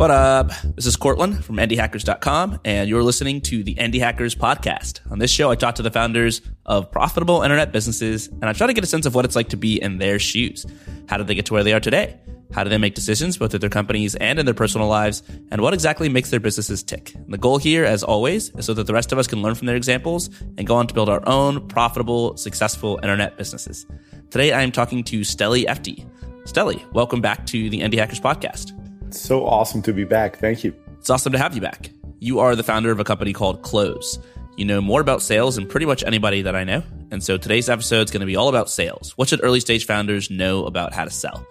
What up? This is Courtland from IndieHackers.com, and you're listening to the Indie Hackers podcast. On this show, I talk to the founders of profitable internet businesses, and I try to get a sense of what it's like to be in their shoes. How did they get to where they are today? How do they make decisions both at their companies and in their personal lives? And what exactly makes their businesses tick? The goal here, as always, is so that the rest of us can learn from their examples and go on to build our own profitable, successful internet businesses. Today, I am talking to Steli Efti. Steli, welcome back to the Indie Hackers podcast. It's so awesome to be back. Thank you. It's awesome to have you back. You are the founder of a company called Close. You know more about sales than pretty much anybody that I know. And so today's episode is going to be all about sales. What should early stage founders know about how to sell?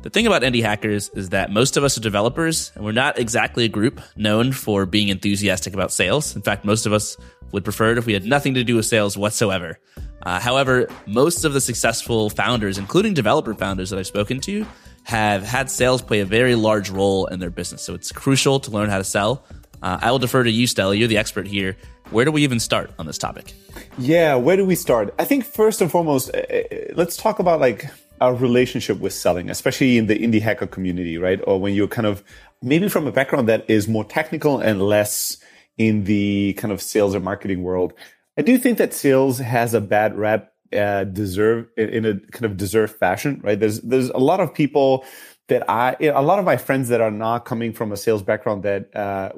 The thing about indie hackers is that most of us are developers and we're not exactly a group known for being enthusiastic about sales. In fact, most of us would prefer it if we had nothing to do with sales whatsoever. Uh, however, most of the successful founders, including developer founders that I've spoken to, have had sales play a very large role in their business. So it's crucial to learn how to sell. Uh, I will defer to you, Steli. You're the expert here. Where do we even start on this topic? Yeah, where do we start? I think first and foremost, uh, uh let's talk about like our relationship with selling, especially in the indie hacker community, right? Or when you're kind of maybe from a background that is more technical and less in the kind of sales or marketing world. I do think that sales has a bad rep, uh, deserve in a kind of deserved fashion, right? There's there's a lot of people that I, a lot of my friends that are not coming from a sales background that uh,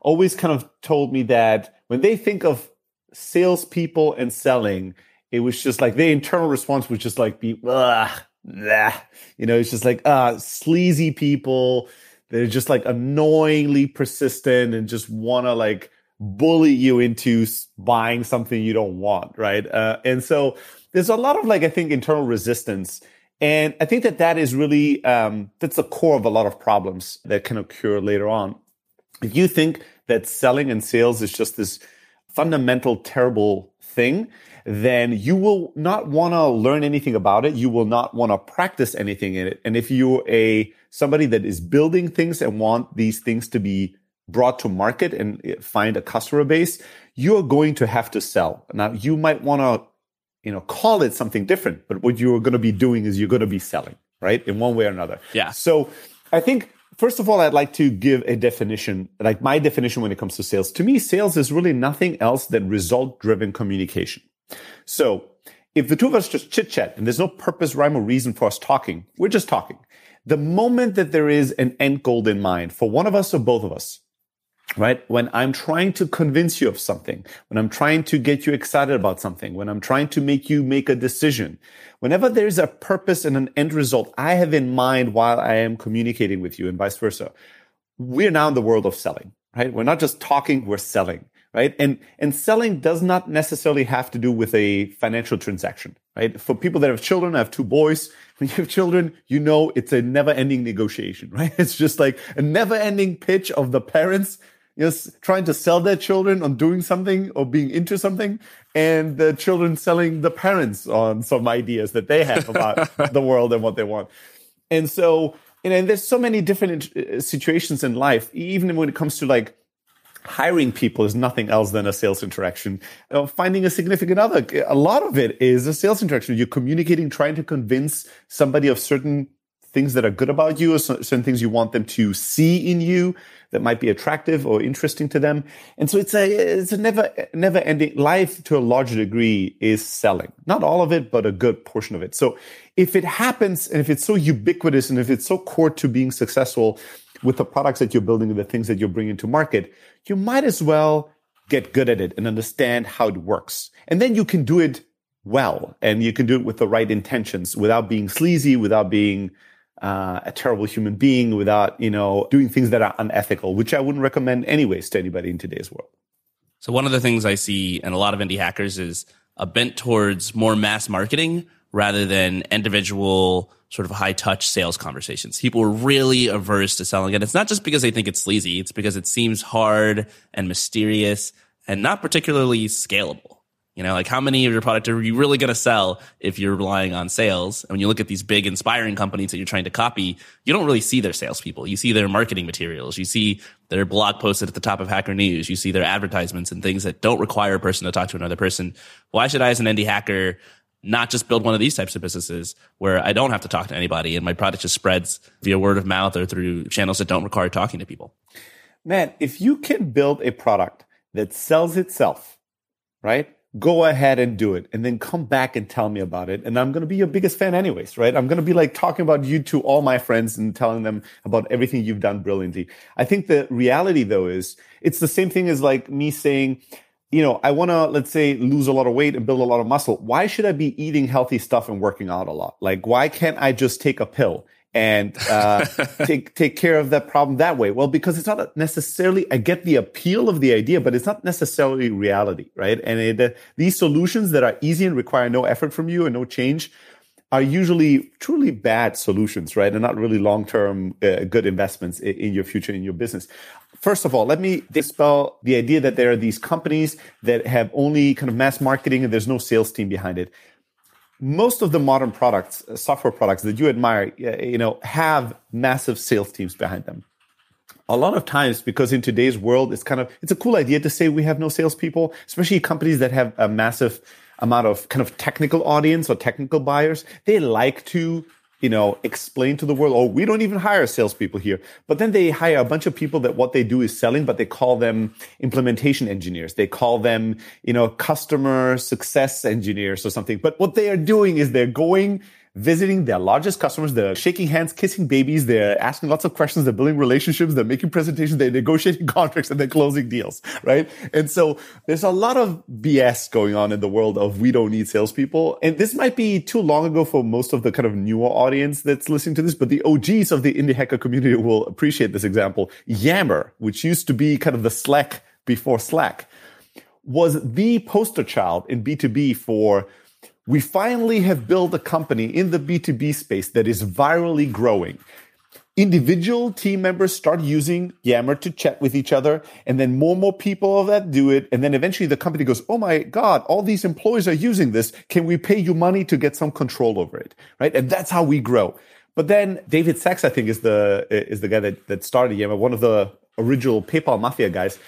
always kind of told me that when they think of salespeople and selling, it was just like the internal response was just like be ugh, you know it's just like uh sleazy people they're just like annoyingly persistent and just want to like bully you into buying something you don't want right uh, and so there's a lot of like i think internal resistance and i think that that is really um, that's the core of a lot of problems that can occur later on if you think that selling and sales is just this fundamental terrible thing then you will not want to learn anything about it. You will not want to practice anything in it. And if you're a somebody that is building things and want these things to be brought to market and eh, find a customer base, you're going to have to sell. Now you might want to, you know, call it something different, but what you're going to be doing is you're going to be selling, right? In one way or another. Yeah. So I think first of all, I'd like to give a definition, like my definition when it comes to sales. To me, sales is really nothing else than result driven communication. So if the two of us just chit chat and there's no purpose, rhyme, or reason for us talking, we're just talking. The moment that there is an end goal in mind for one of us or both of us, right? When I'm trying to convince you of something, when I'm trying to get you excited about something, when I'm trying to make you make a decision, whenever there's a purpose and an end result I have in mind while I am communicating with you and vice versa, we're now in the world of selling, right? We're not just talking, we're selling right? And and selling does not necessarily have to do with a financial transaction, right? For people that have children, I have two boys. When you have children, you know it's a never-ending negotiation, right? It's just like a never-ending pitch of the parents just trying to sell their children on doing something or being into something, and the children selling the parents on some ideas that they have about the world and what they want. And so, and there's so many different uh, situations in life, even when it comes to like hiring people is nothing else than a sales interaction. Uh, finding a significant other, a lot of it is a sales interaction. You're communicating, trying to convince somebody of certain things that are good about you or certain things you want them to see in you that might be attractive or interesting to them. And so it's a, it's a never, never ending life to a larger degree is selling. Not all of it, but a good portion of it. So if it happens and if it's so ubiquitous and if it's so core to being successful, with the products that you're building and the things that you're bringing to market, you might as well get good at it and understand how it works. And then you can do it well and you can do it with the right intentions without being sleazy, without being uh, a terrible human being, without, you know, doing things that are unethical, which I wouldn't recommend anyways to anybody in today's world. So one of the things I see in a lot of indie hackers is a bent towards more mass marketing rather than individual sort of high touch sales conversations. People are really averse to selling it. It's not just because they think it's sleazy. It's because it seems hard and mysterious and not particularly scalable. You know, like how many of your product are you really going to sell if you're relying on sales? And when you look at these big inspiring companies that you're trying to copy, you don't really see their salespeople. You see their marketing materials. You see their blog posted at the top of Hacker News. You see their advertisements and things that don't require a person to talk to another person. Why should I, as an indie hacker, not just build one of these types of businesses where I don't have to talk to anybody and my product just spreads via word of mouth or through channels that don't require talking to people. Man, if you can build a product that sells itself, right? Go ahead and do it and then come back and tell me about it. And I'm going to be your biggest fan anyways, right? I'm going to be like talking about you to all my friends and telling them about everything you've done brilliantly. I think the reality though is it's the same thing as like me saying, you know, I want to, let's say, lose a lot of weight and build a lot of muscle. Why should I be eating healthy stuff and working out a lot? Like, why can't I just take a pill and uh, take take care of that problem that way? Well, because it's not necessarily. I get the appeal of the idea, but it's not necessarily reality, right? And it, uh, these solutions that are easy and require no effort from you and no change are usually truly bad solutions, right? And not really long term uh, good investments in, in your future in your business. First of all, let me dispel the idea that there are these companies that have only kind of mass marketing and there's no sales team behind it. Most of the modern products, uh, software products that you admire, you know, have massive sales teams behind them. A lot of times, because in today's world, it's kind of, it's a cool idea to say we have no salespeople, especially companies that have a massive amount of kind of technical audience or technical buyers. They like to you know, explain to the world, oh, we don't even hire salespeople here. But then they hire a bunch of people that what they do is selling, but they call them implementation engineers. They call them, you know, customer success engineers or something. But what they are doing is they're going visiting their largest customers. They're shaking hands, kissing babies. They're asking lots of questions. They're building relationships. They're making presentations. They're negotiating contracts and they're closing deals, right? And so there's a lot of BS going on in the world of we don't need salespeople. And this might be too long ago for most of the kind of newer audience that's listening to this, but the OGs of the indie hacker community will appreciate this example. Yammer, which used to be kind of the Slack before Slack, was the poster child in B2B for we finally have built a company in the B2B space that is virally growing. Individual team members start using Yammer to chat with each other, and then more and more people of that do it. And then eventually the company goes, Oh my God, all these employees are using this. Can we pay you money to get some control over it? Right. And that's how we grow. But then David Sacks, I think, is the is the guy that, that started Yammer, one of the original PayPal mafia guys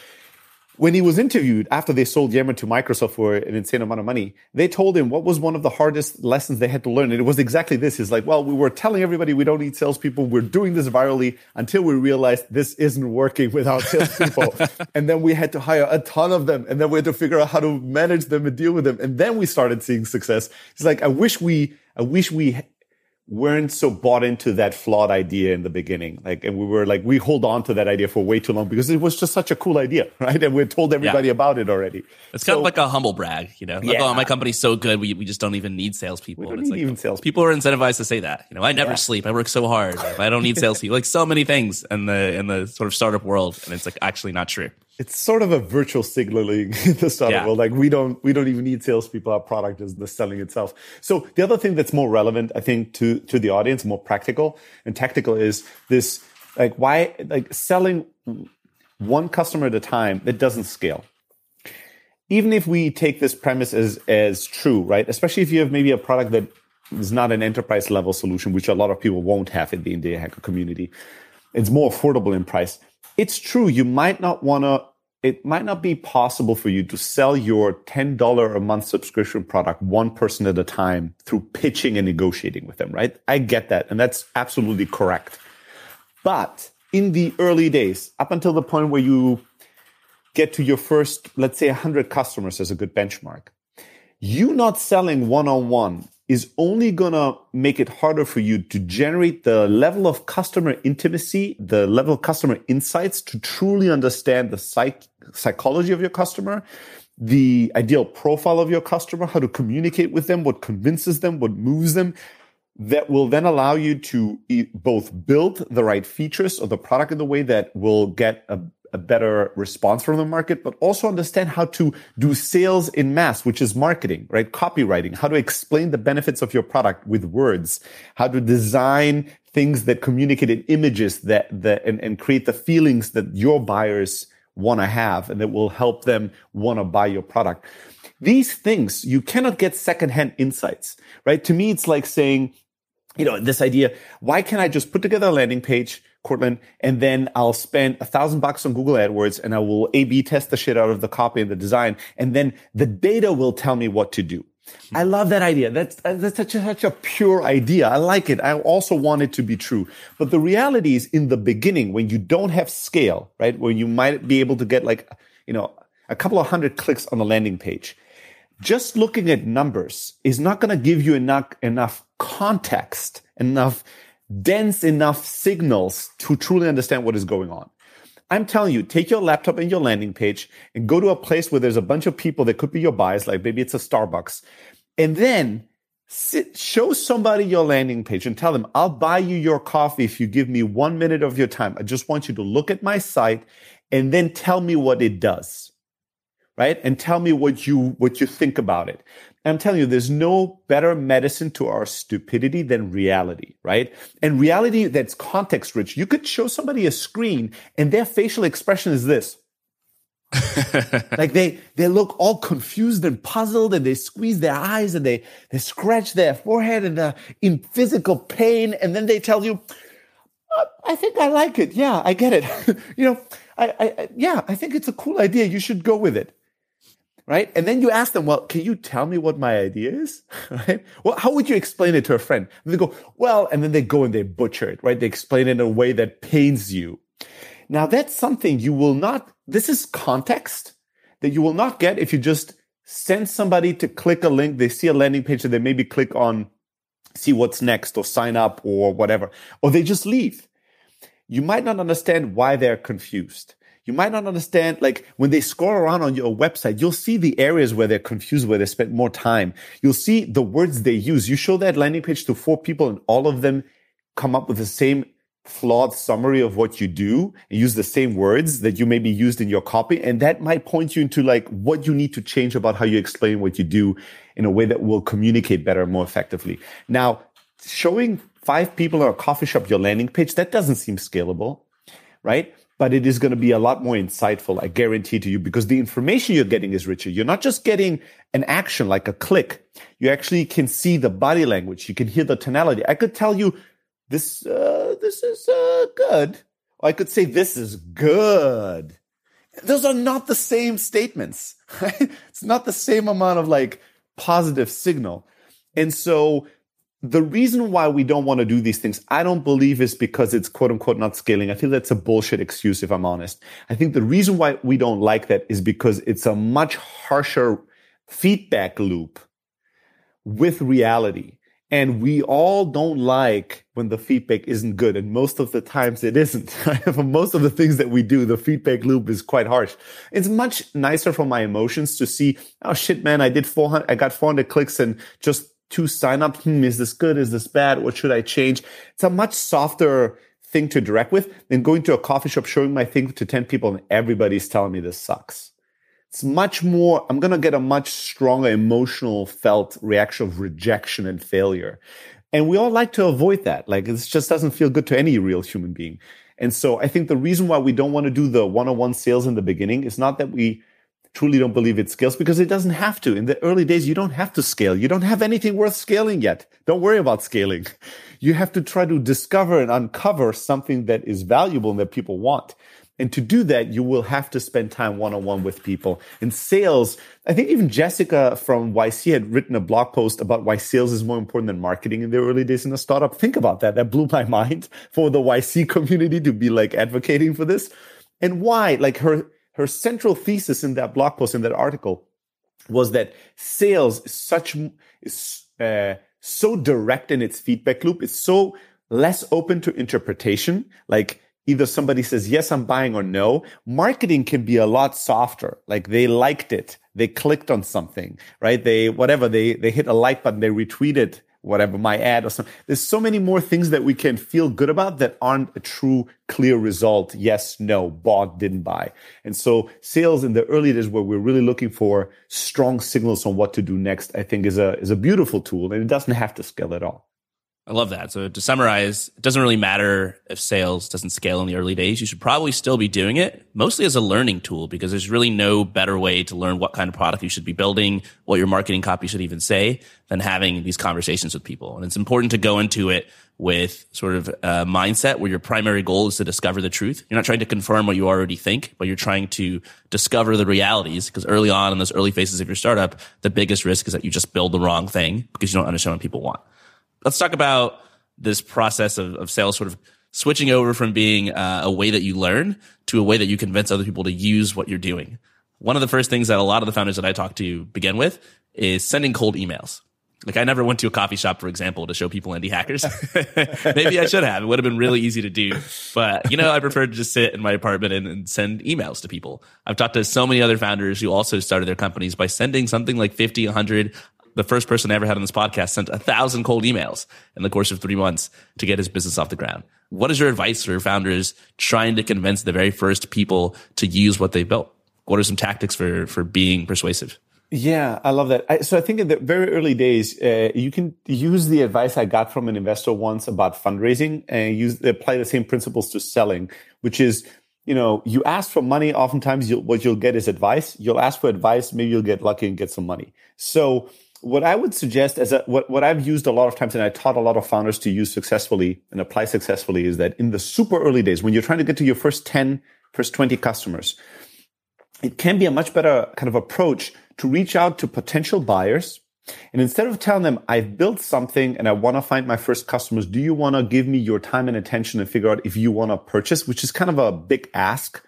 when he was interviewed after they sold Yammer to Microsoft for an insane amount of money, they told him what was one of the hardest lessons they had to learn. And it was exactly this. He's like, well, we were telling everybody we don't need salespeople. We're doing this virally until we realized this isn't working without salespeople. and then we had to hire a ton of them. And then we had to figure out how to manage them and deal with them. And then we started seeing success. He's like, I wish we, I wish we weren't so bought into that flawed idea in the beginning. Like, and we were like, we hold on to that idea for way too long because it was just such a cool idea, right? And we told everybody yeah. about it already. It's kind of like a humble brag, you know? Like, oh, yeah. oh, my company's so good, we, we just don't even need salespeople. We don't need like, even salespeople. People are incentivized to say that. You know, I never yeah. sleep. I work so hard. I don't need salespeople. like so many things in the in the sort of startup world, and it's like actually not true it's sort of a virtual signaling in the startup yeah. world. Like we don't we don't even need salespeople. Our product is the selling itself. So the other thing that's more relevant, I think, to to the audience, more practical and tactical, is this like why like selling one customer at a time that doesn't scale. Even if we take this premise as as true, right? Especially if you have maybe a product that is not an enterprise level solution, which a lot of people won't have in the indie hacker community. It's more affordable in price. It's true. You might not want to it might not be possible for you to sell your $10 a month subscription product one person at a time through pitching and negotiating with them, right? I get that. And that's absolutely correct. But in the early days, up until the point where you get to your first, let's say 100 customers as a good benchmark, you not selling one on one is only going to make it harder for you to generate the level of customer intimacy, the level of customer insights to truly understand the psych- psychology of your customer, the ideal profile of your customer, how to communicate with them, what convinces them, what moves them. That will then allow you to both build the right features of the product in the way that will get a a better response from the market, but also understand how to do sales in mass, which is marketing, right? Copywriting, how to explain the benefits of your product with words, how to design things that communicate in images that, that and, and create the feelings that your buyers want to have and that will help them want to buy your product. These things, you cannot get secondhand insights, right? To me, it's like saying, you know, this idea, why can't I just put together a landing page, Courtland, and then I'll spend a thousand bucks on Google AdWords and I will A-B test the shit out of the copy and the design. And then the data will tell me what to do. I love that idea. That's, uh, that's such a, such a pure idea. I like it. I also want it to be true. But the reality is in the beginning, when you don't have scale, right? When you might be able to get like, you know, a couple of hundred clicks on the landing page, just looking at numbers is not going to give you enough, enough context, enough dense enough signals to truly understand what is going on. I'm telling you, take your laptop and your landing page and go to a place where there's a bunch of people that could be your buyers, like maybe it's a Starbucks, and then sit, show somebody your landing page and tell them, I'll buy you your coffee if you give me one minute of your time. I just want you to look at my site and then tell me what it does. Right. And tell me what you, what you think about it. I'm telling you, there's no better medicine to our stupidity than reality, right? And reality that's context rich. You could show somebody a screen and their facial expression is this. like they they look all confused and puzzled and they squeeze their eyes and they they scratch their forehead and they're in physical pain and then they tell you uh, I think I like it. Yeah, I get it. you know, I, I yeah, I think it's a cool idea. You should go with it right? And then you ask them, well, can you tell me what my idea is? right? Well, how would you explain it to a friend? And they go, well, and then they go and they butcher it, right? They explain it in a way that pains you. Now that's something you will not, this is context that you will not get if you just send somebody to click a link. They see a landing page and they maybe click on see what's next or sign up or whatever, or they just leave. You might not understand why they're confused you might not understand like when they scroll around on your website you'll see the areas where they're confused where they spend more time. You'll see the words they use. You show that landing page to four people and all of them come up with the same flawed summary of what you do and use the same words that you maybe used in your copy. And that might point you into like what you need to change about how you explain what you do in a way that will communicate better more effectively. Now showing five people in a coffee shop your landing page that doesn't seem scalable right but it is going to be a lot more insightful, I guarantee to you, because the information you're getting is richer. You're not just getting an action like a click. You actually can see the body language. You can hear the tonality. I could tell you this, uh, this is, uh, good. Or I could say this is good. Those are not the same statements? It's not the same amount of like positive signal. And so the reason why we don't want to do these things, I don't believe is because it's quote unquote not scaling. I feel that's a bullshit excuse if I'm honest. I think the reason why we don't like that is because it's a much harsher feedback loop with reality. And we all don't like when the feedback isn't good. And most of the times it isn't. for most of the things that we do, the feedback loop is quite harsh. It's much nicer for my emotions to see, oh shit, man, I did 400, I got 400 clicks and just to sign up. Hmm, is this good? Is this bad? What should I change? It's a much softer thing to direct with than going to a coffee shop, showing my thing to 10 people and everybody's telling me this sucks. It's much more, I'm going to get a much stronger emotional felt reaction of rejection and failure. And we all like to avoid that. Like it just doesn't feel good to any real human being. And so I think the reason why we don't want to do the one-on-one sales in the beginning is not that we truly don't believe it scales because it doesn't have to. In the early days, you don't have to scale. You don't have anything worth scaling yet. Don't worry about scaling. You have to try to discover and uncover something that is valuable and that people want. And to do that, you will have to spend time one on one with people. In sales, I think even Jessica from YC had written a blog post about why sales is more important than marketing in the early days in a startup. Think about that. That blew my mind for the YC community to be like advocating for this. And why? Like her, her central thesis in that blog post in that article was that sales is such is uh, so direct in its feedback loop. It's so less open to interpretation. Like either somebody says yes, I'm buying, or no. Marketing can be a lot softer. Like they liked it, they clicked on something, right? They whatever they they hit a like button, they retweeted whatever my ad or something. There's so many more things that we can feel good about that aren't a true clear result. Yes, no, bought, didn't buy. And so sales in the early days where we're really looking for strong signals on what to do next, I think is a, is a beautiful tool and it doesn't have to scale at all. I love that. So to summarize, it doesn't really matter if sales doesn't scale in the early days. You should probably still be doing it mostly as a learning tool because there's really no better way to learn what kind of product you should be building, what your marketing copy should even say than having these conversations with people. And it's important to go into it with sort of a mindset where your primary goal is to discover the truth. You're not trying to confirm what you already think, but you're trying to discover the realities because early on in those early phases of your startup, the biggest risk is that you just build the wrong thing because you don't understand what people want let's talk about this process of, of sales sort of switching over from being uh, a way that you learn to a way that you convince other people to use what you're doing. One of the first things that a lot of the founders that I talk to begin with is sending cold emails. Like I never went to a coffee shop, for example, to show people indie hackers. Maybe I should have. It would have been really easy to do. But you know, I prefer to just sit in my apartment and, and, send emails to people. I've talked to so many other founders who also started their companies by sending something like 50, 100, the first person I ever had on this podcast sent a thousand cold emails in the course of three months to get his business off the ground. What is your advice for founders trying to convince the very first people to use what they built? What are some tactics for, for being persuasive? Yeah, I love that. I, so I think in the very early days, uh, you can use the advice I got from an investor once about fundraising and use apply the same principles to selling, which is you know, you ask for money. Oftentimes, you'll, what you'll get is advice. You'll ask for advice. Maybe you'll get lucky and get some money. So what I would suggest as a, what, what I've used a lot of times and I taught a lot of founders to use successfully and apply successfully is that in the super early days, when you're trying to get to your first 10, first 20 customers, it can be a much better kind of approach to reach out to potential buyers. And instead of telling them, I've built something and I want to find my first customers, do you want to give me your time and attention and figure out if you want to purchase, which is kind of a big ask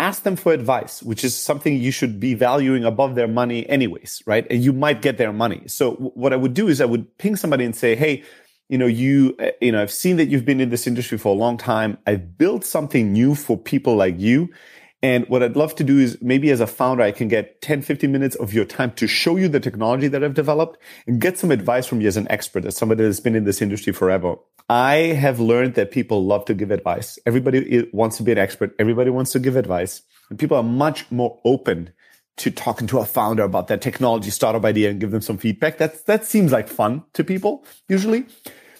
ask them for advice, which is something you should be valuing above their money anyways, right? And you might get their money. So what I would do is I would ping somebody and say, Hey, you know, you, uh, you know, I've seen that you've been in this industry for a long time. I've built something new for people like you. And what I'd love to do is maybe as a founder, I can get 10, 15 minutes of your time to show you the technology that I've developed and get some advice from you as an expert, as somebody that's been in this industry forever. I have learned that people love to give advice. Everybody wants to be an expert. Everybody wants to give advice and people are much more open to talking to a founder about their technology startup idea and give them some feedback. That, that seems like fun to people usually.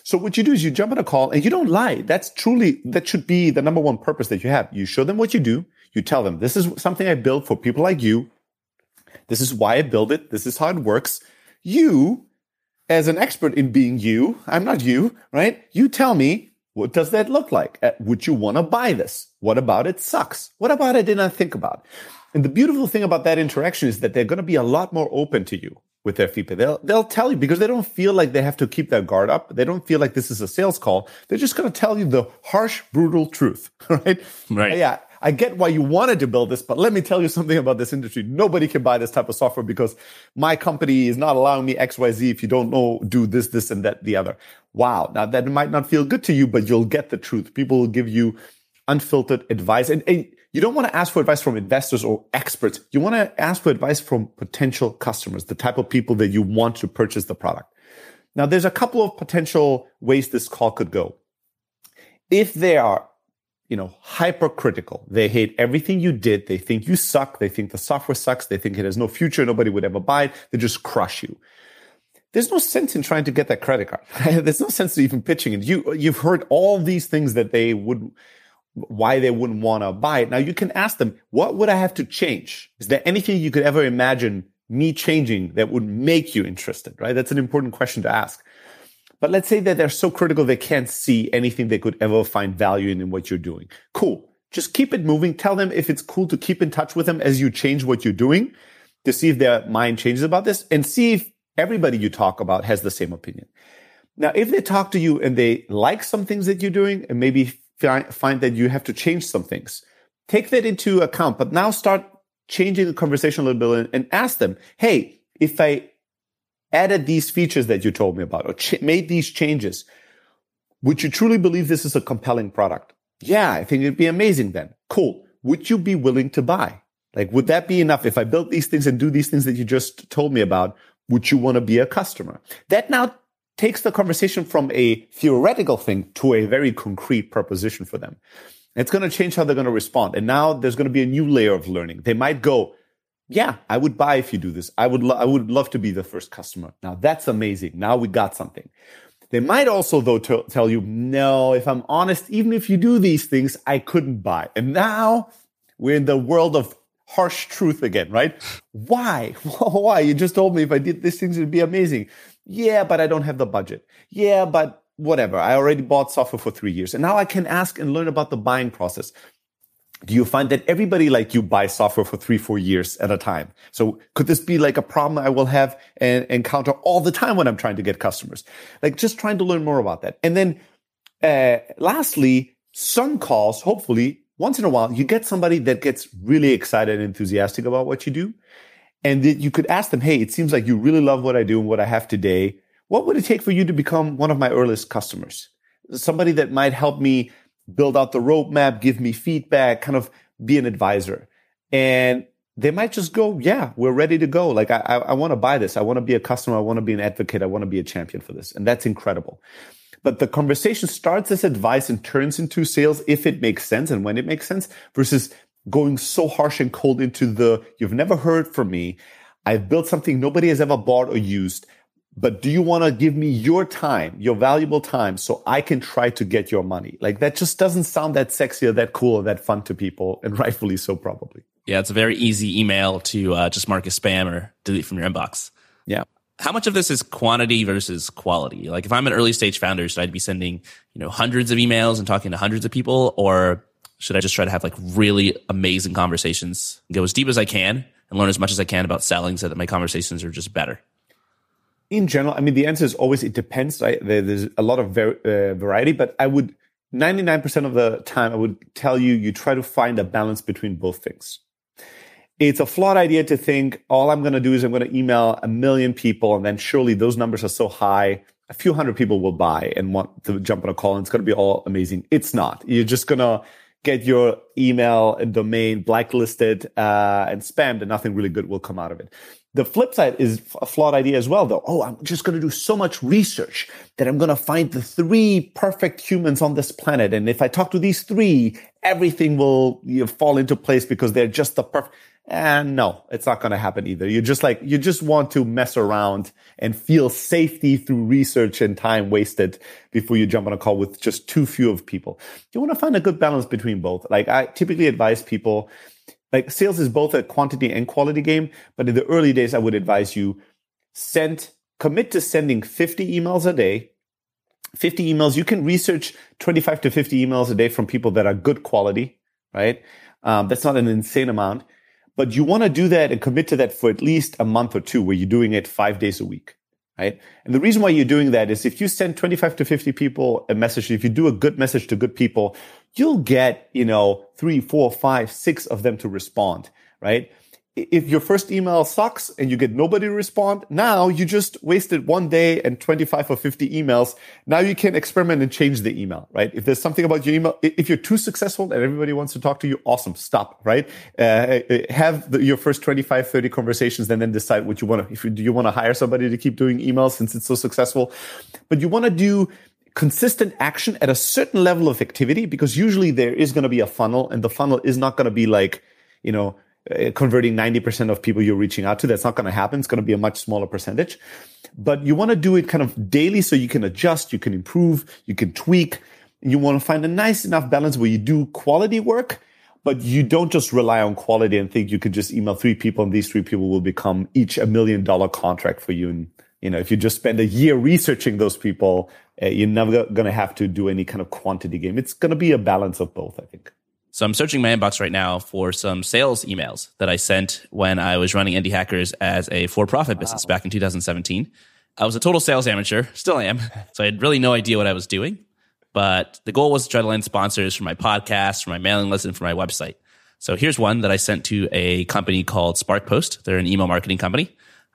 So what you do is you jump on a call and you don't lie. That's truly, that should be the number one purpose that you have. You show them what you do. You tell them, this is something I built for people like you. This is why I build it. This is how it works. You, as an expert in being you, I'm not you, right? You tell me, what does that look like? Uh, would you want to buy this? What about it sucks? What about it did not think about? And the beautiful thing about that interaction is that they're going to be a lot more open to you with their feedback. They'll, they'll tell you because they don't feel like they have to keep their guard up. They don't feel like this is a sales call. They're just going to tell you the harsh, brutal truth, right? Right. Yeah. I get why you wanted to build this, but let me tell you something about this industry. Nobody can buy this type of software because my company is not allowing me XYZ if you don't know, do this, this, and that, the other. Wow. Now that might not feel good to you, but you'll get the truth. People will give you unfiltered advice. And, and you don't want to ask for advice from investors or experts. You want to ask for advice from potential customers, the type of people that you want to purchase the product. Now, there's a couple of potential ways this call could go. If they are, you know, hypercritical, they hate everything you did. They think you suck. They think the software sucks. They think it has no future. Nobody would ever buy it. They just crush you there's no sense in trying to get that credit card. there's no sense in even pitching it. You, you've heard all these things that they would, why they wouldn't want to buy it. Now you can ask them, what would I have to change? Is there anything you could ever imagine me changing that would make you interested? Right? That's an important question to ask. But let's say that they're so critical they can't see anything they could ever find value in in what you're doing. Cool. Just keep it moving. Tell them if it's cool to keep in touch with them as you change what you're doing to see if their mind changes about this and see if everybody you talk about has the same opinion. Now, if they talk to you and they like some things that you're doing and maybe find that you have to change some things, take that into account, but now start changing the conversation a little bit and ask them, Hey, if I added these features that you told me about or ch- made these changes, would you truly believe this is a compelling product? Yeah, I think it'd be amazing then. Cool. Would you be willing to buy? Like, would that be enough? If I built these things and do these things that you just told me about, would you want to be a customer? That now takes the conversation from a theoretical thing to a very concrete proposition for them. It's going to change how they're going to respond. And now there's going to be a new layer of learning. They might go, yeah, I would buy if you do this. I would, lo- I would love to be the first customer. Now that's amazing. Now we got something. They might also, though, t- tell you, no, if I'm honest, even if you do these things, I couldn't buy. And now we're in the world of harsh truth again, right? Why? Why? You just told me if I did these things, it'd be amazing. Yeah, but I don't have the budget. Yeah, but whatever. I already bought software for three years. And now I can ask and learn about the buying process do you find that everybody like you buy software for three, four years at a time? So could this be like a problem I will have and encounter all the time when I'm trying to get customers? Like just trying to learn more about that. And then, uh, lastly, some calls, hopefully once in a while, you get somebody that gets really excited and enthusiastic about what you do. And you could ask them, Hey, it seems like you really love what I do and what I have today. What would it take for you to become one of my earliest customers? Somebody that might help me build out the roadmap, give me feedback, kind of be an advisor. And they might just go, yeah, we're ready to go. Like, I, I, I want to buy this. I want to be a customer. I want to be an advocate. I want to be a champion for this. And that's incredible. But the conversation starts as advice and turns into sales if it makes sense and when it makes sense versus going so harsh and cold into the, you've never heard from me. I've built something nobody has ever bought or used but do you want to give me your time, your valuable time, so I can try to get your money? Like that just doesn't sound that sexy or that cool or that fun to people, and rightfully so, probably. Yeah, it's a very easy email to uh, just mark as spam or delete from your inbox. Yeah. How much of this is quantity versus quality? Like if I'm an early stage founder, should I be sending, you know, hundreds of emails and talking to hundreds of people or should I just try to have like really amazing conversations, go as deep as I can and learn as much as I can about selling so that my conversations are just better? in general, I mean, the answer is always it depends. Right? There's a lot of ver- uh, variety, but I would 99% of the time I would tell you you try to find a balance between both things. It's a flawed idea to think all I'm going to do is I'm going to email a million people and then surely those numbers are so high, a few hundred people will buy and want to jump on a call and it's going to be all amazing. It's not. You're just going to get your email and domain blacklisted uh, and spammed and nothing really good will come out of it. The flip side is a flawed idea as well, though. Oh, I'm just going to do so much research that I'm going to find the three perfect humans on this planet. And if I talk to these three, everything will you know, fall into place because they're just the perfect. And no, it's not going to happen either. You just like, you just want to mess around and feel safety through research and time wasted before you jump on a call with just too few of people. You want to find a good balance between both. Like I typically advise people like sales is both a quantity and quality game, but in the early days, I would advise you send, commit to sending 50 emails a day. 50 emails. You can research 25 to 50 emails a day from people that are good quality, right? Um, that's not an insane amount, but you want to do that and commit to that for at least a month or two where you're doing it five days a week right? And the reason why you're doing that is if you send 25 to 50 people a message, if you do a good message to good people, you'll get, you know, three, four, five, six of them to respond, right? If your first email sucks and you get nobody to respond, now you just wasted one day and 25 or 50 emails. Now you can experiment and change the email, right? If there's something about your email, if you're too successful and everybody wants to talk to you, awesome, stop, right? Uh, uh have the, your first 25, 30 conversations and then decide what you want to, if you, do you want to hire somebody to keep doing emails since it's so successful, but you want to do consistent action at a certain level of activity because usually there is going to be a funnel and the funnel is not going to be like, you know, converting 90% of people you're reaching out to. That's not going to happen. It's going to be a much smaller percentage. But you want to do it kind of daily so you can adjust, you can improve, you can tweak. You want to find a nice enough balance where you do quality work, but you don't just rely on quality and think you could just email three people and these three people will become each a million dollar contract for you. And, you know, if you just spend a year researching those people, uh, you're never going to have to do any kind of quantity game. It's going to be a balance of both, I think. So I'm searching my inbox right now for some sales emails that I sent when I was running Indie Hackers as a for-profit wow. business back in 2017. I was a total sales amateur, still am. So I had really no idea what I was doing. But the goal was to try to land sponsors for my podcast, for my mailing list, and for my website. So here's one that I sent to a company called SparkPost. They're an email marketing company.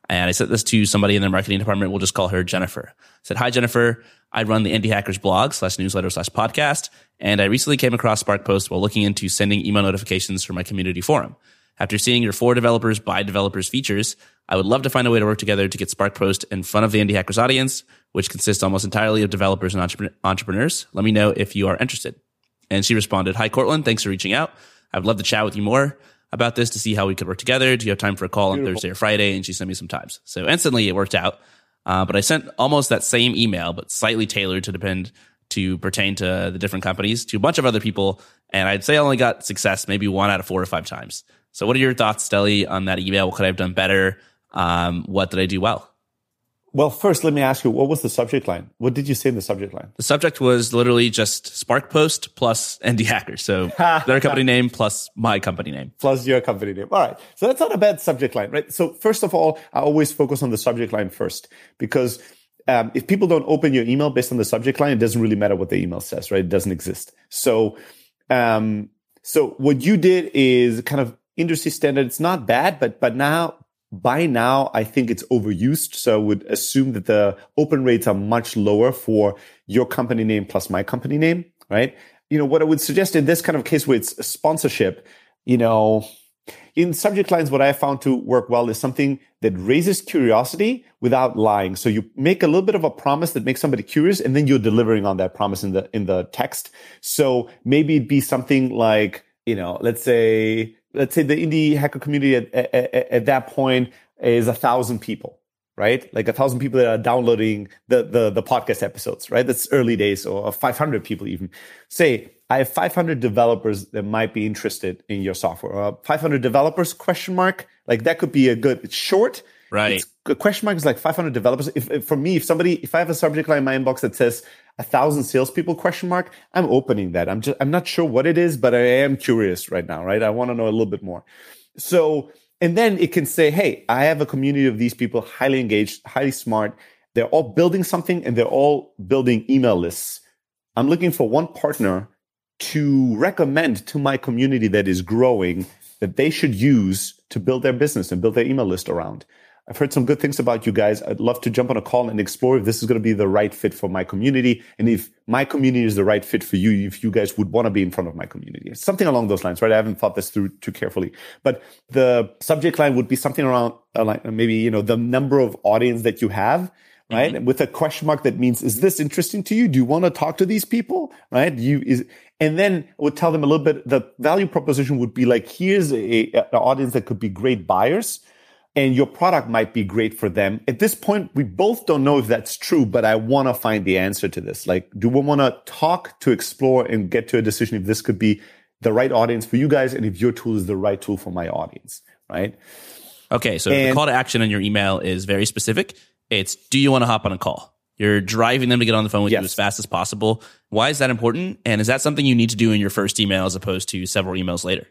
And I sent this to somebody in their marketing department. We'll just call her Jennifer. I said, Hi, Jennifer. I run the Indie Hackers blog slash newsletter slash podcast. And I recently came across SparkPost while looking into sending email notifications for my community forum. After seeing your for developers by developers features, I would love to find a way to work together to get SparkPost in front of the Indie Hackers audience, which consists almost entirely of developers and entrepreneurs. Let me know if you are interested. And she responded, Hi, Courtland. Thanks for reaching out. I would love to chat with you more about this to see how we could work together. Do you have time for a call Beautiful. on Thursday or Friday? And she sent me some times. So instantly it worked out. Uh, but I sent almost that same email, but slightly tailored to depend to pertain to the different companies to a bunch of other people. And I'd say I only got success maybe one out of four or five times. So what are your thoughts, Steli, on that email? What could I have done better? Um, what did I do well? Well, first, let me ask you, what was the subject line? What did you say in the subject line? The subject was literally just SparkPost plus Indie Hacker. So their company name plus my company name. Plus your company name. All right. So that's not a bad subject line, right? So first of all, I always focus on the subject line first because um, if people don't open your email based on the subject line, it doesn't really matter what the email says, right? It doesn't exist. So, um, so what you did is kind of industry standard. It's not bad, but, but now by now, I think it's overused. So I would assume that the open rates are much lower for your company name plus my company name, right? You know, what I would suggest in this kind of case where it's sponsorship, you know, in subject lines, what I found to work well is something that raises curiosity without lying. So you make a little bit of a promise that makes somebody curious and then you're delivering on that promise in the, in the text. So maybe it'd be something like, you know, let's say let's say the indie hacker community at, at, at that point is a thousand people, right? Like a thousand people that are downloading the, the, the podcast episodes, right? That's early days or 500 people even. Say, I have 500 developers that might be interested in your software. Uh, 500 developers question mark. Like that could be a good, it's short. Right. It's, question mark is like 500 developers. If, if for me, if somebody, if I have a subject line in my inbox that says a thousand salespeople question mark, I'm opening that. I'm just, I'm not sure what it is, but I am curious right now, right? I want to know a little bit more. So, and then it can say, Hey, I have a community of these people, highly engaged, highly smart. They're all building something and they're all building email lists. I'm looking for one partner to recommend to my community that is growing that they should use to build their business and build their email list around. I've heard some good things about you guys. I'd love to jump on a call and explore if this is going to be the right fit for my community. And if my community is the right fit for you, if you guys would want to be in front of my community, something along those lines, right? I haven't thought this through too carefully, but the subject line would be something around uh, like maybe, you know, the number of audience that you have right? Mm-hmm. With a question mark that means, is this interesting to you? Do you want to talk to these people? Right? You is, and then I would tell them a little bit, the value proposition would be like, here's a, a, an audience that could be great buyers and your product might be great for them. At this point, we both don't know if that's true, but I want to find the answer to this. Like, do we want to talk to explore and get to a decision if this could be the right audience for you guys and if your tool is the right tool for my audience, right? Okay, so and, the call to action in your email is very specific. It's do you want to hop on a call? You're driving them to get on the phone with yes. you as fast as possible. Why is that important? And is that something you need to do in your first email as opposed to several emails later?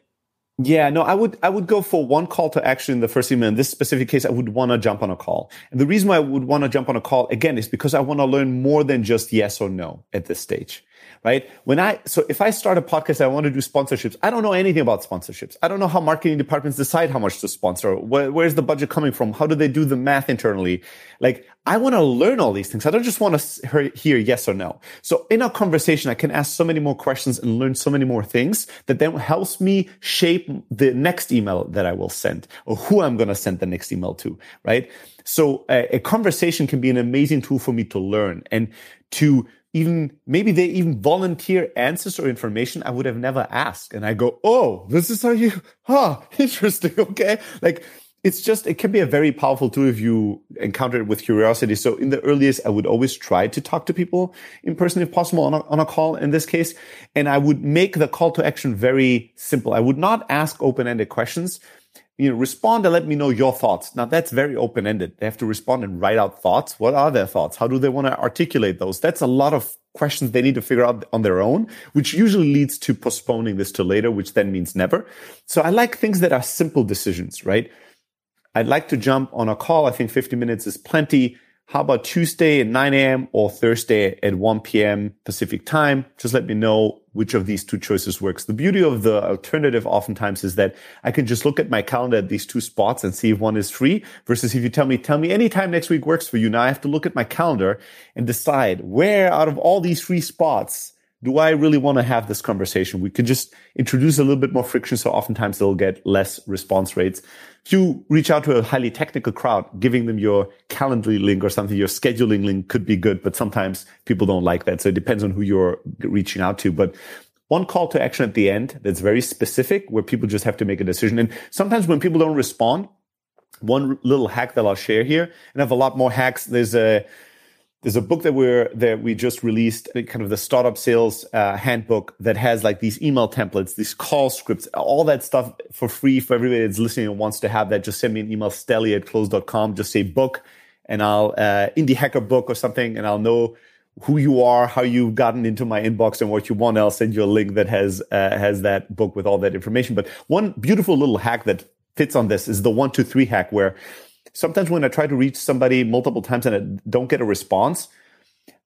Yeah, no, I would I would go for one call to action in the first email. In this specific case, I would want to jump on a call. And the reason why I would want to jump on a call again is because I want to learn more than just yes or no at this stage right? When I, so if I start a podcast, I want to do sponsorships. I don't know anything about sponsorships. I don't know how marketing departments decide how much to sponsor. Where, where's the budget coming from? How do they do the math internally? Like, I want to learn all these things. I don't just want to hear yes or no. So in our conversation, I can ask so many more questions and learn so many more things that then helps me shape the next email that I will send or who I'm going to send the next email to, right? So a, a conversation can be an amazing tool for me to learn and to even maybe they even volunteer answers or information I would have never asked. And I go, Oh, this is how you, huh, interesting. Okay. Like it's just, it can be a very powerful tool if you encounter it with curiosity. So in the earliest, I would always try to talk to people in person if possible on a, on a call in this case. And I would make the call to action very simple. I would not ask open-ended questions you know, respond and let me know your thoughts. Now that's very open ended. They have to respond and write out thoughts. What are their thoughts? How do they want to articulate those? That's a lot of questions they need to figure out on their own, which usually leads to postponing this to later, which then means never. So I like things that are simple decisions, right? I'd like to jump on a call. I think 50 minutes is plenty. How about Tuesday at 9 a.m. or Thursday at 1 p.m. Pacific time? Just let me know which of these two choices works. The beauty of the alternative oftentimes is that I can just look at my calendar at these two spots and see if one is free versus if you tell me, tell me anytime next week works for you. Now I have to look at my calendar and decide where out of all these free spots do I really want to have this conversation? We could just introduce a little bit more friction. So oftentimes they'll get less response rates. If you reach out to a highly technical crowd, giving them your Calendly link or something, your scheduling link could be good, but sometimes people don't like that. So it depends on who you're reaching out to. But one call to action at the end that's very specific where people just have to make a decision. And sometimes when people don't respond, one little hack that I'll share here, and I have a lot more hacks. There's a there's a book that we're that we just released, kind of the startup sales uh, handbook that has like these email templates, these call scripts, all that stuff for free for everybody that's listening and wants to have that. Just send me an email, steli at close.com. Just say book, and I'll uh, indie hacker book or something, and I'll know who you are, how you've gotten into my inbox, and what you want. I'll send you a link that has uh, has that book with all that information. But one beautiful little hack that fits on this is the one two three hack, where sometimes when I try to reach somebody multiple times and I don't get a response,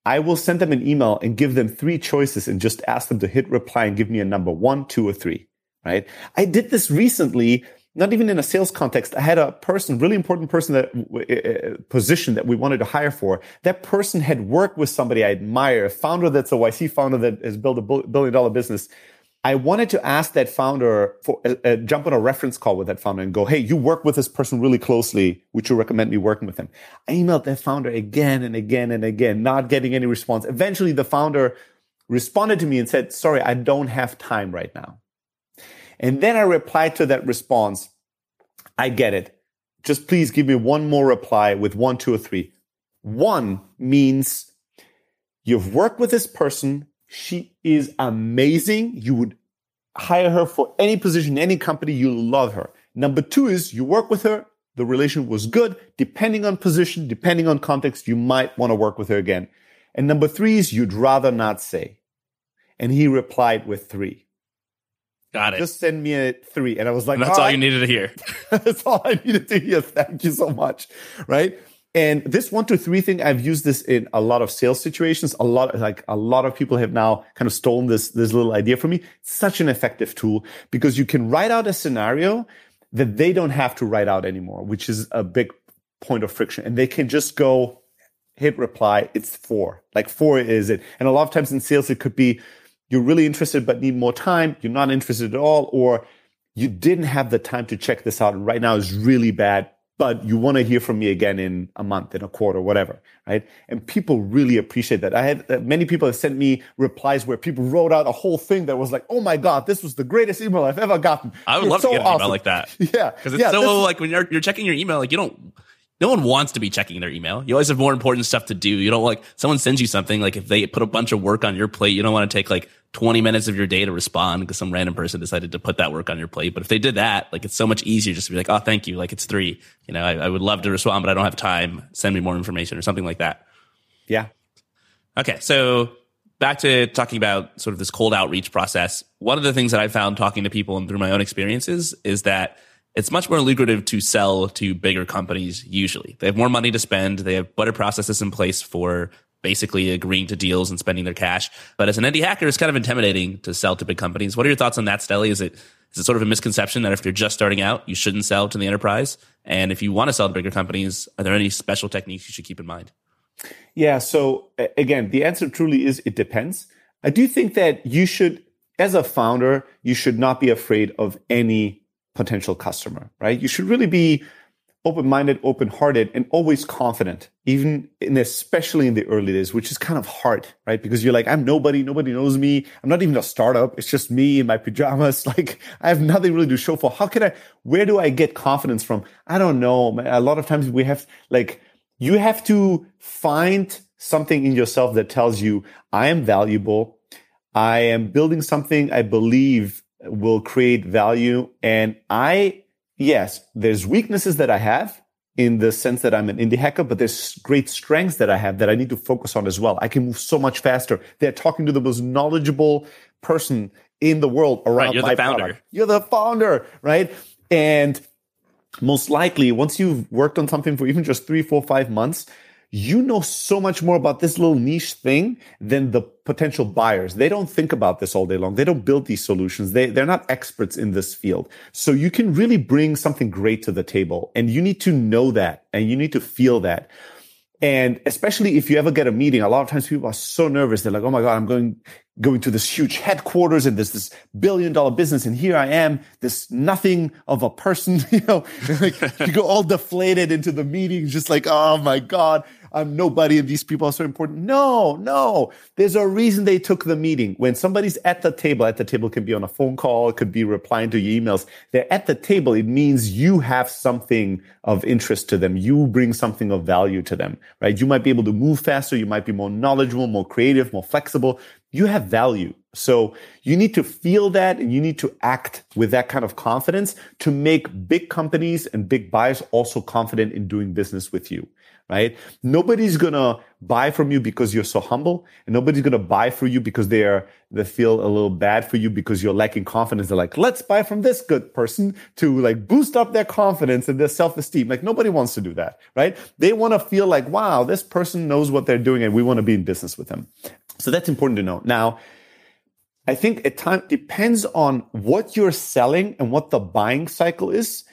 I will send them an email and give them three choices and just ask them to hit reply and give me a number one, two, or three. Right? I did this recently not even in a sales context. I had a person, really important person that uh, position that we wanted to hire for. That person had worked with somebody I admire, a founder that's a YC founder that has built a billion dollar business. I wanted to ask that founder for uh, uh, jump on a reference call with that founder and go, Hey, you work with this person really closely. Would you recommend me working with him? I emailed that founder again and again and again, not getting any response. Eventually the founder responded to me and said, sorry, I don't have time right now. And then I replied to that response. I get it. Just please give me one more reply with one, two, or three. One means you've worked with this person. She is amazing. You would hire her for any position, any company. You love her. Number two is you work with her. The relation was good. Depending on position, depending on context, you might want to work with her again. And number three is you'd rather not say. And he replied with three. Got it. Just send me a three. And I was like, and that's all, all right. you needed to hear. that's all I needed to hear. Thank you so much. Right. And this one to three thing, I've used this in a lot of sales situations. A lot, like a lot of people have now kind of stolen this, this little idea from me. Such an effective tool because you can write out a scenario that they don't have to write out anymore, which is a big point of friction. And they can just go hit reply. It's four. Like four is it. And a lot of times in sales, it could be, you're really interested but need more time, you're not interested at all, or you didn't have the time to check this out and right now is really bad, but you want to hear from me again in a month, in a quarter, whatever, right? And people really appreciate that. I had uh, many people have sent me replies where people wrote out a whole thing that was like, "Oh my god, this was the greatest email I've ever gotten." I would it's love so to get an awesome. email like that. Yeah, because it's yeah, so like when you're you're checking your email, like you don't no one wants to be checking their email. You always have more important stuff to do. You don't like someone sends you something like if they put a bunch of work on your plate, you don't want to take like 20 minutes of your day to respond because some random person decided to put that work on your plate. But if they did that, like it's so much easier just to be like, oh, thank you. Like it's three. You know, I, I would love to respond, but I don't have time. Send me more information or something like that. Yeah. Okay. So back to talking about sort of this cold outreach process. One of the things that I found talking to people and through my own experiences is that it's much more lucrative to sell to bigger companies usually. They have more money to spend. They have better processes in place for basically agreeing to deals and spending their cash. But as an indie hacker, it's kind of intimidating to sell to big companies. What are your thoughts on that, Steli? Is it is it sort of a misconception that if you're just starting out, you shouldn't sell to the enterprise? And if you want to sell to bigger companies, are there any special techniques you should keep in mind? Yeah. So again, the answer truly is it depends. I do think that you should, as a founder, you should not be afraid of any potential customer, right? You should really be open-minded, open-hearted, and always confident, even in especially in the early days, which is kind of hard, right? Because you're like, I'm nobody, nobody knows me. I'm not even a startup. It's just me in my pajamas. Like I have nothing really to show for. How can I, where do I get confidence from? I don't know. A lot of times we have like, you have to find something in yourself that tells you, I am valuable. I am building something I believe will create value. And I, yes, there's weaknesses that I have in the sense that I'm an indie hacker, but there's great strengths that I have that I need to focus on as well. I can move so much faster. They're talking to the most knowledgeable person in the world around right, you're my the founder. Product. You're the founder, right? And most likely, once you've worked on something for even just three, four, five months, you know so much more about this little niche thing than the potential buyers. They don't think about this all day long. They don't build these solutions. They, they're not experts in this field. So you can really bring something great to the table and you need to know that and you need to feel that. And especially if you ever get a meeting, a lot of times people are so nervous. They're like, Oh my God, I'm going, going to this huge headquarters and there's this billion dollar business. And here I am, this nothing of a person, you know, like you go all deflated into the meeting, just like, Oh my God, I'm nobody and these people are so important. No, no. There's a reason they took the meeting. When somebody's at the table, at the table can be on a phone call, it could be replying to your emails. They're at the table. It means you have something of interest to them. You bring something of value to them, right? You might be able to move faster. You might be more knowledgeable, more creative, more flexible. You have value. So you need to feel that and you need to act with that kind of confidence to make big companies and big buyers also confident in doing business with you, right? Nobody's to buy from you because you're so humble and nobody's to buy for you because they are, they feel a little bad for you because you're lacking confidence. They're like, let's buy from this good person to like boost up their confidence and their self-esteem. Like nobody wants to do that, right? They want to feel like, wow, this person knows what they're doing and we want to be in business with them. So that's important to know. Now, I think at time depends on what you're selling and what the buying cycle is.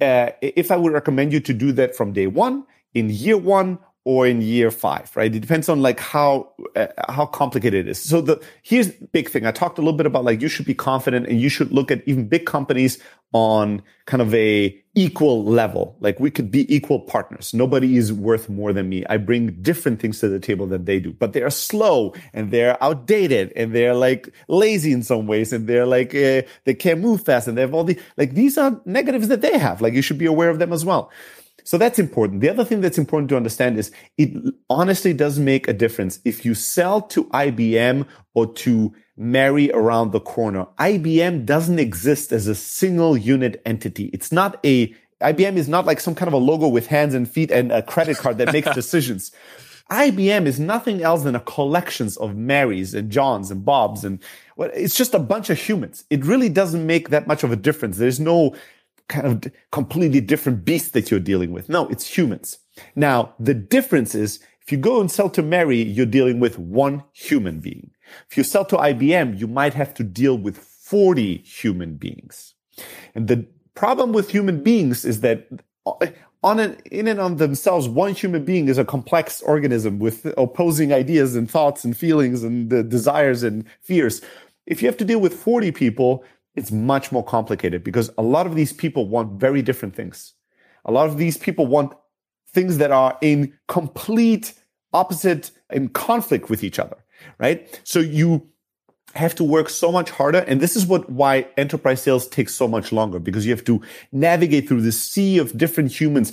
Uh, if I would recommend you to do that from day one, in year one, or in year five, right? It depends on like how uh, how complicated it is. So the here's the big thing. I talked a little bit about like you should be confident and you should look at even big companies on kind of a equal level. Like we could be equal partners. Nobody is worth more than me. I bring different things to the table than they do, but they are slow and they're outdated and they're like lazy in some ways and they're like uh, they can't move fast and they have all the like these are negatives that they have. Like you should be aware of them as well. So that's important. The other thing that's important to understand is it honestly does make a difference if you sell to IBM or to Mary around the corner. IBM doesn't exist as a single unit entity. It's not a, IBM is not like some kind of a logo with hands and feet and a credit card that makes decisions. IBM is nothing else than a collections of Marys and Johns and Bobs and well, it's just a bunch of humans. It really doesn't make that much of a difference. There's no kind of completely different beast that you're dealing with. No, it's humans. Now, the difference is if you go and sell to Mary, you're dealing with one human being. If you sell to IBM, you might have to deal with 40 human beings. And the problem with human beings is that on an, in and on themselves, one human being is a complex organism with opposing ideas and thoughts and feelings and uh, desires and fears. If you have to deal with 40 people, it's much more complicated because a lot of these people want very different things. A lot of these people want things that are in complete opposite in conflict with each other, right? So you have to work so much harder. And this is what, why enterprise sales takes so much longer because you have to navigate through the sea of different humans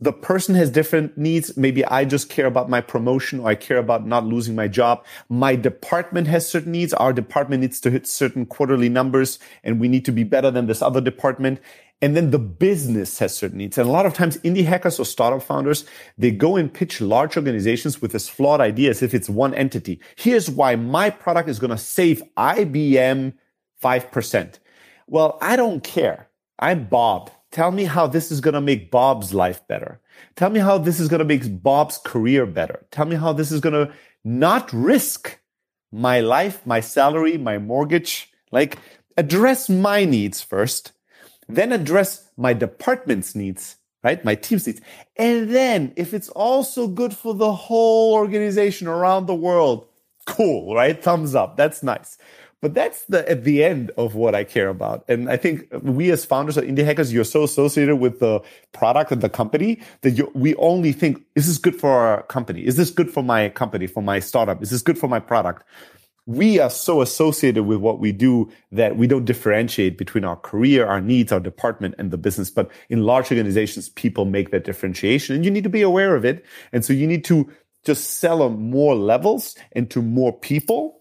the person has different needs. Maybe I just care about my promotion or I care about not losing my job. My department has certain needs. Our department needs to hit certain quarterly numbers and we need to be better than this other department. And then the business has certain needs. And a lot of times indie hackers or startup founders, they go and pitch large organizations with this flawed idea as if it's one entity. Here's why my product is going to save IBM 5%. Well, I don't care. I'm Bob. Tell me how this is going to make Bob's life better. Tell me how this is going to make Bob's career better. Tell me how this is going to not risk my life, my salary, my mortgage. Like address my needs first, then address my department's needs, right? My team's needs. And then if it's also good for the whole organization around the world, cool, right? Thumbs up. That's nice. But that's the at the end of what I care about. And I think we as founders of indie hackers, you're so associated with the product and the company that you, we only think, is this good for our company? Is this good for my company, for my startup? Is this good for my product? We are so associated with what we do that we don't differentiate between our career, our needs, our department and the business. But in large organizations, people make that differentiation and you need to be aware of it. And so you need to just sell on more levels and to more people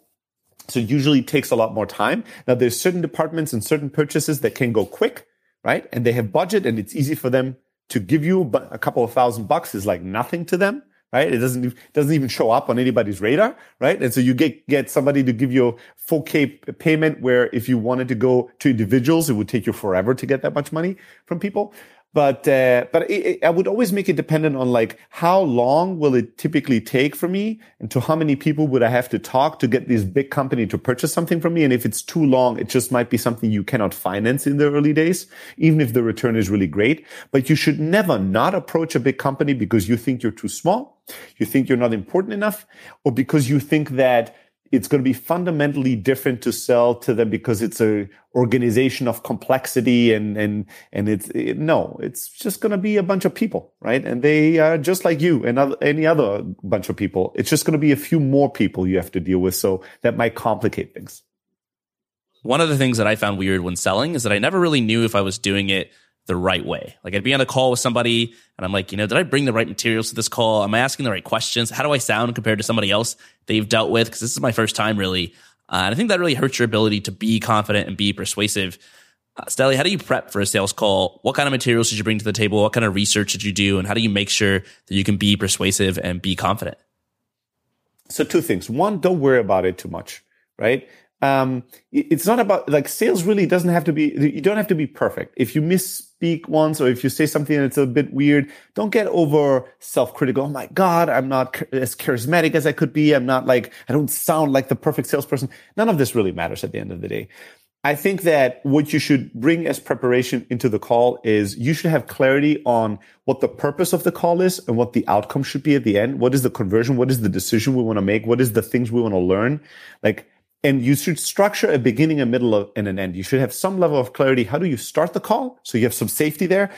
so it usually takes a lot more time. Now there's certain departments and certain purchases that can go quick, right? And they have budget and it's easy for them to give you a couple of thousand bucks is like nothing to them, right? It doesn't, doesn't even show up on anybody's radar, right? And so you get, get somebody to give you a full K payment where if you wanted to go to individuals, it would take you forever to get that much money from people. But uh, but it, it, I would always make it dependent on like how long will it typically take for me, and to how many people would I have to talk to get this big company to purchase something from me. And if it's too long, it just might be something you cannot finance in the early days, even if the return is really great. But you should never not approach a big company because you think you're too small, you think you're not important enough, or because you think that it's going to be fundamentally different to sell to them because it's a organization of complexity and and and it's it, no it's just going to be a bunch of people right? And they are just like you and other, any other bunch of people. It's just going to be a few more people you have to deal with so that might complicate things. One of the things that i found weird when selling is that i never really knew if i was doing it the right way. Like I'd be on a call with somebody and I'm like, you know, did I bring the right materials to this call? Am I asking the right questions? How do I sound compared to somebody else they've dealt with? Cause this is my first time really. Uh, and I think that really hurts your ability to be confident and be persuasive. Uh, Steli, how do you prep for a sales call? What kind of materials did you bring to the table? What kind of research did you do? And how do you make sure that you can be persuasive and be confident? So two things. One, don't worry about it too much, right? Um, it's not about like sales really doesn't have to be you don't have to be perfect if you misspeak once or if you say something that's a bit weird don't get over self-critical oh my god i'm not as charismatic as i could be i'm not like i don't sound like the perfect salesperson none of this really matters at the end of the day I think that what you should bring as preparation into the call is you should have clarity on what the purpose of the call is and what the outcome should be at the end. What is the conversion? What is the decision we want to make? What is the things we want to learn? Like and you should structure a beginning, a middle, and an end. You should have some level of clarity. How do you start the call? So you have some safety there.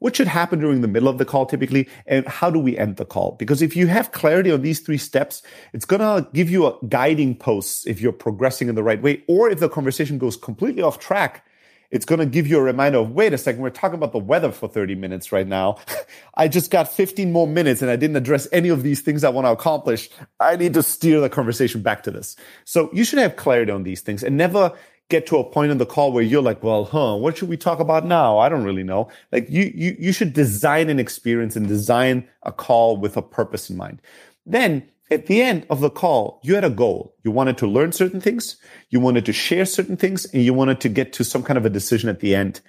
What should happen during the middle of the call typically? And how do we end the call? Because if you have clarity on these three steps, it's going to give you a guiding posts if you're progressing in the right way. Or if the conversation goes completely off track, it's going to give you a reminder of wait a second, we're talking about the weather for 30 minutes right now. I just got 15 more minutes and I didn't address any of these things I want to accomplish. I need to steer the conversation back to this. So you should have clarity on these things and never get to a point in the call where you're like, well, huh, what should we talk about now? I don't really know. Like you, you, you should design an experience and design a call with a purpose in mind. Then at the end of the call, you had a goal. You wanted to learn certain things, you wanted to share certain things, and you wanted to get to some kind of a decision at the end.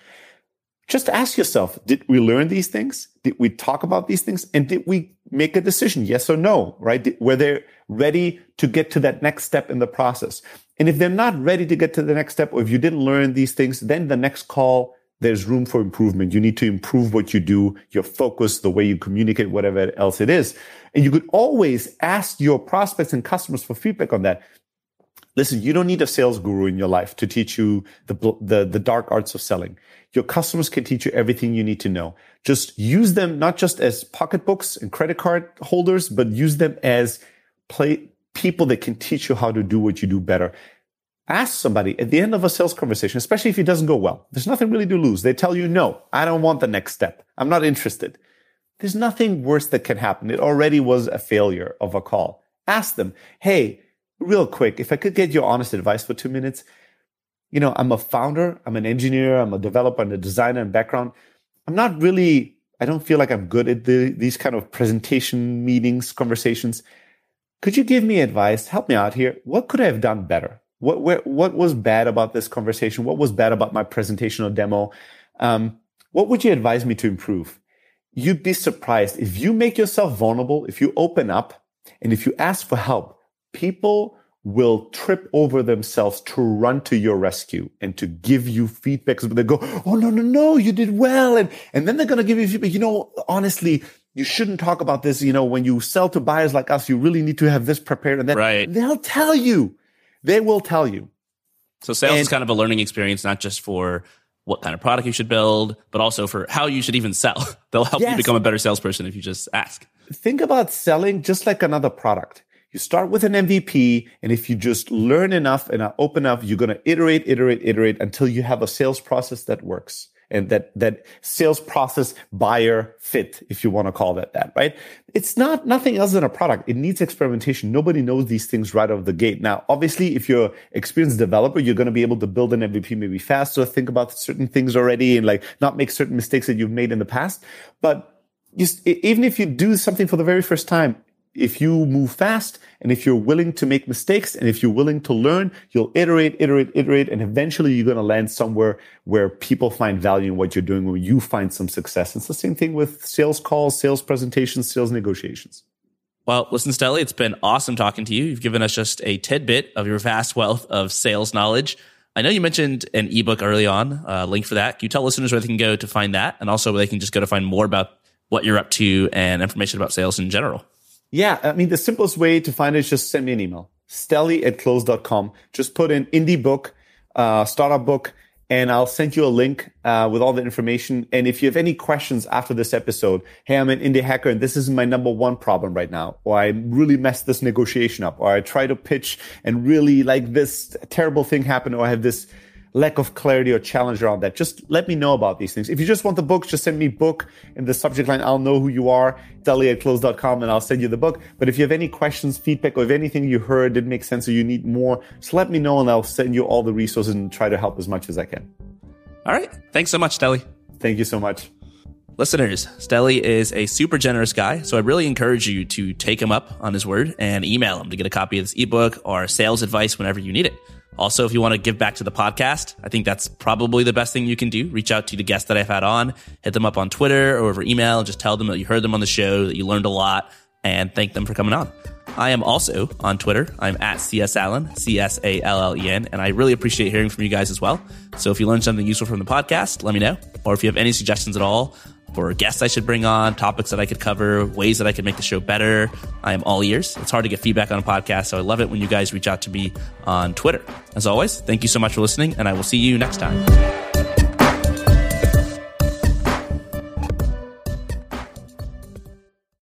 Just ask yourself, did we learn these things? Did we talk about these things? And did we make a decision? Yes or no, right? Were they ready to get to that next step in the process? And if they're not ready to get to the next step, or if you didn't learn these things, then the next call there's room for improvement. You need to improve what you do, your focus, the way you communicate, whatever else it is. And you could always ask your prospects and customers for feedback on that. Listen, you don't need a sales guru in your life to teach you the, the, the dark arts of selling. Your customers can teach you everything you need to know. Just use them not just as pocketbooks and credit card holders, but use them as play people that can teach you how to do what you do better ask somebody at the end of a sales conversation, especially if it doesn't go well, there's nothing really to lose. They tell you, no, I don't want the next step. I'm not interested. There's nothing worse that can happen. It already was a failure of a call. Ask them, hey, real quick, if I could get your honest advice for two minutes. You know, I'm a founder, I'm an engineer, I'm a developer and a designer and background. I'm not really, I don't feel like I'm good at the, these kind of presentation meetings, conversations. Could you give me advice? Help me out here. What could I have done better? What where, what was bad about this conversation? What was bad about my presentation or demo? Um, what would you advise me to improve? You'd be surprised if you make yourself vulnerable, if you open up, and if you ask for help. People will trip over themselves to run to your rescue and to give you feedback. But they go, "Oh no, no, no, you did well," and and then they're gonna give you feedback. You know, honestly, you shouldn't talk about this. You know, when you sell to buyers like us, you really need to have this prepared, and then right. they'll tell you. They will tell you. So sales and, is kind of a learning experience, not just for what kind of product you should build, but also for how you should even sell. They'll help yes. you become a better salesperson if you just ask. Think about selling just like another product. You start with an MVP, and if you just learn enough and are open enough, you're going to iterate, iterate, iterate until you have a sales process that works and that that sales process buyer fit if you want to call that that right? It's not nothing else than a product. It needs experimentation. Nobody knows these things right out of the gate. Now obviously if you're experienced developer you're going to be able to build an mvp maybe faster think about certain things already and like not make certain mistakes that you've made in the past. But just even if you do something for the very first time if you move fast and if you're willing to make mistakes and if you're willing to learn, you'll iterate, iterate, iterate, and eventually you're going to land somewhere where people find value in what you're doing, where you find some success. It's the same thing with sales calls, sales presentations, sales negotiations. Well, listen, Steli, it's been awesome talking to you. You've given us just a tidbit of your vast wealth of sales knowledge. I know you mentioned an ebook early on, uh, link for that. Can you tell listeners where they can go to find that? And also where they can just go to find more about what you're up to and information about sales in general? Yeah, I mean, the simplest way to find it is just send me an email. steli at close.com. Just put in indie book, uh, startup book, and I'll send you a link uh, with all the information. And if you have any questions after this episode, hey, I'm an indie hacker and this is my number one problem right now, or I really messed this negotiation up, or I try to pitch and really like this terrible thing happened, or I have this lack of clarity or challenge around that, just let me know about these things. If you just want the book, just send me book in the subject line. I'll know who you are, steli at close.com, and I'll send you the book. But if you have any questions, feedback, or if anything you heard didn't make sense or you need more, just let me know and I'll send you all the resources and try to help as much as I can. All right. Thanks so much, Steli. Thank you so much. Listeners, Steli is a super generous guy, so I really encourage you to take him up on his word and email him to get a copy of this ebook or sales advice whenever you need it. Also, if you want to give back to the podcast, I think that's probably the best thing you can do. Reach out to the guests that I've had on, hit them up on Twitter or over email and just tell them that you heard them on the show, that you learned a lot and thank them for coming on. I am also on Twitter. I'm at CS Allen, C S A L L E N, and I really appreciate hearing from you guys as well. So if you learned something useful from the podcast, let me know. Or if you have any suggestions at all for guests I should bring on, topics that I could cover, ways that I could make the show better, I am all ears. It's hard to get feedback on a podcast, so I love it when you guys reach out to me on Twitter. As always, thank you so much for listening, and I will see you next time.